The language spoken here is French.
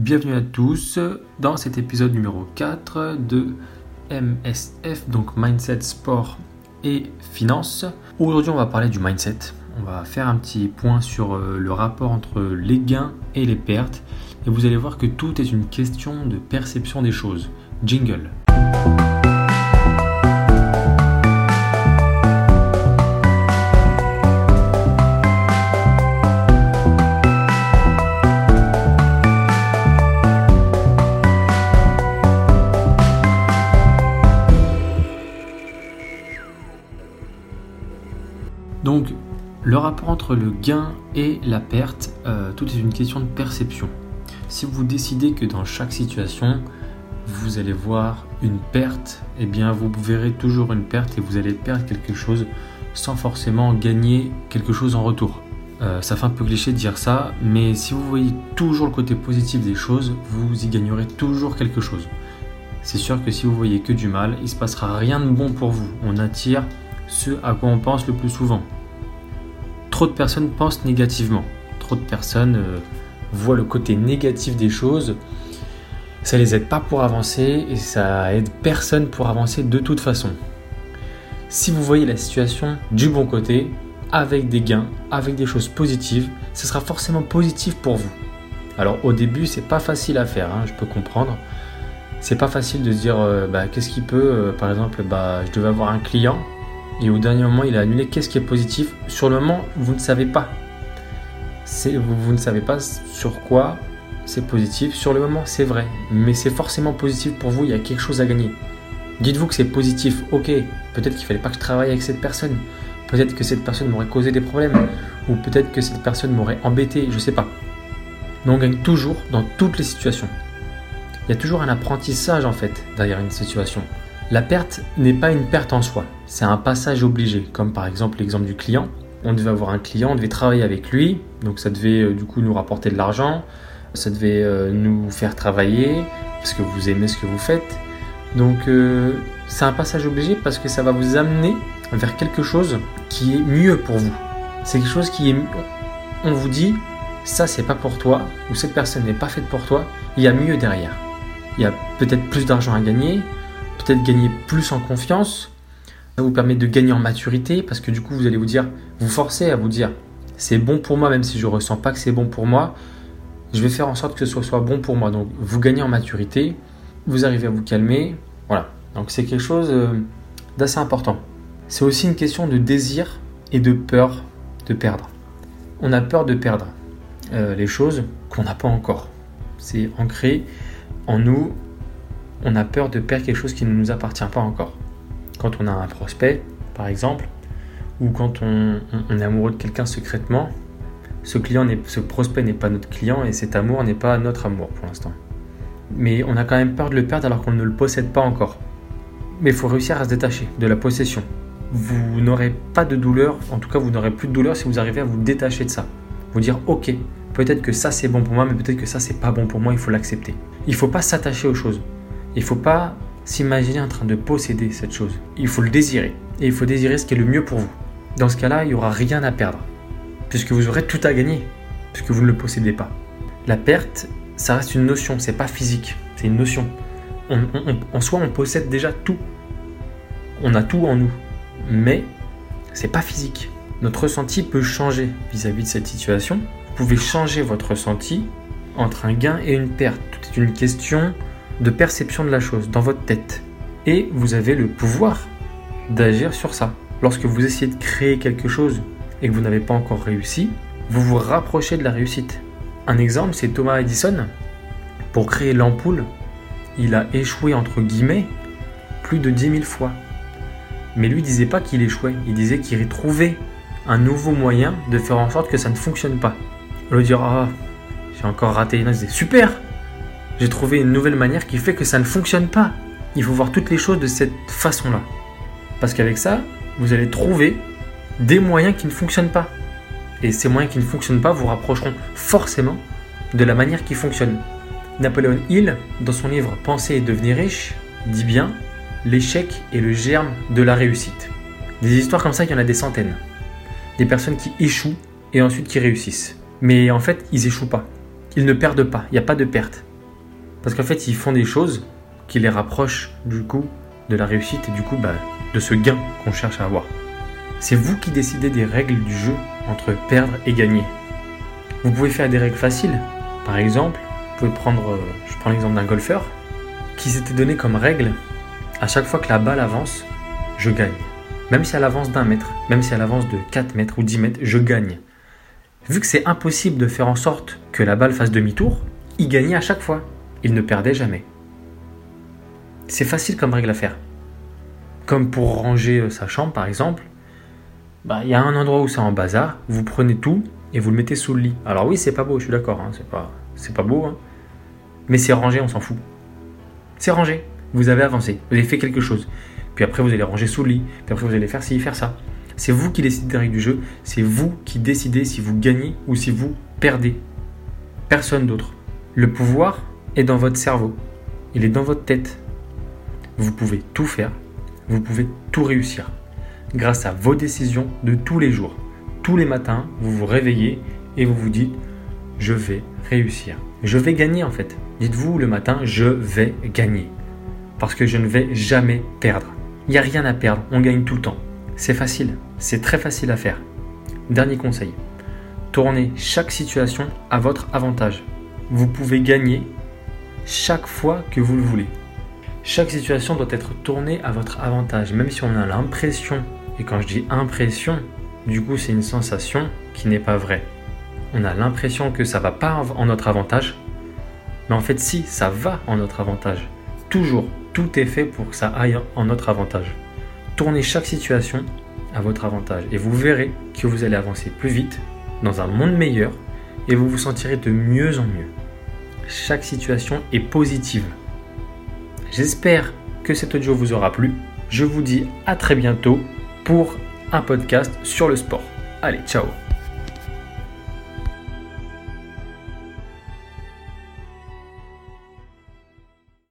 Bienvenue à tous dans cet épisode numéro 4 de MSF, donc Mindset, Sport et Finance. Aujourd'hui, on va parler du mindset. On va faire un petit point sur euh, le rapport entre les gains et les pertes. Et vous allez voir que tout est une question de perception des choses. Jingle. Le rapport entre le gain et la perte, euh, tout est une question de perception. Si vous décidez que dans chaque situation, vous allez voir une perte, eh bien vous verrez toujours une perte et vous allez perdre quelque chose sans forcément gagner quelque chose en retour. Euh, ça fait un peu cliché de dire ça, mais si vous voyez toujours le côté positif des choses, vous y gagnerez toujours quelque chose. C'est sûr que si vous voyez que du mal, il ne se passera rien de bon pour vous. On attire ce à quoi on pense le plus souvent. Trop de personnes pensent négativement. Trop de personnes euh, voient le côté négatif des choses. Ça les aide pas pour avancer et ça aide personne pour avancer de toute façon. Si vous voyez la situation du bon côté, avec des gains, avec des choses positives, ce sera forcément positif pour vous. Alors au début, c'est pas facile à faire, hein, je peux comprendre. C'est pas facile de se dire euh, bah, qu'est-ce qui peut, euh, par exemple, bah, je devais avoir un client, et au dernier moment il a annulé, qu'est-ce qui est positif? Sur le moment, vous ne savez pas. Vous, ne savez pas sur quoi c'est positif. Sur le moment, c'est vrai. Mais c'est forcément positif pour vous, il y a quelque chose à gagner. Dites-vous que c'est positif, ok, peut-être qu'il fallait pas que je travaille avec cette personne. Peut-être que cette personne m'aurait causé des problèmes. Ou peut-être que cette personne m'aurait embêté, je sais pas. Mais on gagne toujours dans toutes les situations. Il y a toujours un apprentissage en fait derrière une situation. La perte n'est pas une perte en soi, c'est un passage obligé, comme par exemple l'exemple du client. On devait avoir un client, on devait travailler avec lui, donc ça devait euh, du coup nous rapporter de l'argent, ça devait euh, nous faire travailler, parce que vous aimez ce que vous faites. Donc euh, c'est un passage obligé parce que ça va vous amener vers quelque chose qui est mieux pour vous. C'est quelque chose qui est... On vous dit, ça c'est pas pour toi, ou cette personne n'est pas faite pour toi, il y a mieux derrière. Il y a peut-être plus d'argent à gagner, peut-être gagner plus en confiance. Ça vous permet de gagner en maturité parce que du coup, vous allez vous dire, vous forcez à vous dire, c'est bon pour moi, même si je ne ressens pas que c'est bon pour moi. Je vais faire en sorte que ce soit, bon pour moi. Donc, vous gagnez en maturité, vous arrivez à vous calmer. Voilà. Donc, c'est quelque chose euh, d'assez important. C'est aussi une question de désir et de peur de perdre. On a peur de perdre euh, les choses qu'on n'a pas encore. C'est ancré en nous on a peur de perdre quelque chose qui ne nous appartient pas encore. Quand on a un prospect, par exemple, ou quand on, est amoureux de quelqu'un secrètement, ce, client ce prospect n'est pas notre client et cet amour n'est pas notre amour pour l'instant. Mais on a quand même peur de le perdre alors qu'on ne le possède pas encore. Mais il faut réussir à se détacher de la possession. Vous n'aurez pas de douleur, en tout cas vous n'aurez plus de douleur si vous arrivez à vous détacher de ça. Vous dire ok, peut-être que ça c'est bon pour moi, mais peut-être que ça c'est pas bon pour moi, il faut l'accepter. Il ne faut pas s'attacher aux choses. Il ne faut pas s'imaginer en train de posséder cette chose. Il faut le désirer. Et il faut désirer ce qui est le mieux pour vous. Dans ce cas-là, il n'y aura rien à perdre. Puisque vous aurez tout à gagner. Puisque vous ne le possédez pas. La perte, ça reste une notion. C'est pas physique. C'est une notion. en soi, on possède déjà tout. On a tout en nous. Mais c'est pas physique. Notre ressenti peut changer vis-à-vis -vis de cette situation. Vous pouvez changer votre ressenti entre un gain et une perte. Tout est une question de perception de la chose dans votre tête. Et vous avez le pouvoir d'agir sur ça. Lorsque vous essayez de créer quelque chose et que vous n'avez pas encore réussi, vous vous rapprochez de la réussite. Un exemple, c'est Thomas Edison. Pour créer l'ampoule, il a échoué entre guillemets plus de 10 000 fois. Mais lui disait pas qu'il échouait, il disait qu'il trouvé un nouveau moyen de faire en sorte que ça ne fonctionne pas. On lui dire ah j'ai encore raté, il disait super, j'ai trouvé une nouvelle manière qui fait que ça ne fonctionne pas. Il faut voir toutes les choses de cette façon-là. Parce qu'avec ça, vous allez trouver des moyens qui ne fonctionnent pas. Et ces moyens qui ne fonctionnent pas vous rapprocheront forcément de la manière qui fonctionne. Napoléon Hill, dans son livre Penser et devenir riche, dit bien l'échec est le germe de la réussite. Des histoires comme ça, il y en a des centaines. Des personnes qui échouent et ensuite qui réussissent. Mais en fait, ils échouent pas. Ils ne perdent pas, il n'y a pas de perte Parce qu'en fait, ils font des choses qui les rapprochent du coup de la réussite et du coup bah, de ce gain qu'on cherche à avoir. C'est vous qui décidez des règles du jeu entre perdre et gagner. Vous pouvez faire des règles faciles. Par exemple, vous pouvez euh, je prends l'exemple d'un golfeur qui s'était donné comme règle à chaque fois que la balle avance, je gagne. Même si elle avance d'un mètre, même si elle avance de 4 mètres ou 10 mètres, je gagne. Vu que c'est impossible de faire en sorte que la balle fasse demi-tour, il gagnait à chaque fois. Il ne perdait jamais. C'est facile comme règle à faire. Comme pour ranger euh, sa chambre par exemple, bah, il y a un endroit où c'est en bazar, vous prenez tout et vous le mettez sous le lit. Alors oui, c'est pas beau, je suis d'accord, hein, c'est pas, pas beau, hein. mais c'est rangé, on s'en fout. C'est rangé, vous avez avancé, vous avez fait quelque chose. Puis après, vous allez ranger sous le lit, puis après, vous allez faire ci, faire ça. C'est vous qui décidez des règles du jeu, c'est vous qui décidez si vous gagnez ou si vous perdez. Personne d'autre. Le pouvoir est dans votre cerveau, il est dans votre tête. Vous pouvez tout faire, vous pouvez tout réussir grâce à vos décisions de tous les jours. Tous les matins, vous vous réveillez et vous vous dites je vais réussir. Je vais gagner en fait. Dites-vous le matin je vais gagner. Parce que je ne vais jamais perdre. Il n'y a rien à perdre, on gagne tout le temps. C'est facile, c'est très facile à faire. Dernier conseil, tournez chaque situation à votre avantage. Vous pouvez gagner chaque fois que vous le voulez. Chaque situation doit être tournée à votre avantage, même si on a l'impression, et quand je dis impression, du coup c'est une sensation qui n'est pas vraie. On a l'impression que ça va pas en notre avantage, mais en fait si, ça va en notre avantage. Toujours, tout est fait pour que ça aille en notre avantage. Tournez chaque situation à votre avantage et vous verrez que vous allez avancer plus vite, dans un monde meilleur, et vous vous sentirez de mieux en mieux. Chaque situation est positive. J'espère que cet audio vous aura plu. Je vous dis à très bientôt pour un podcast sur le sport. Allez, ciao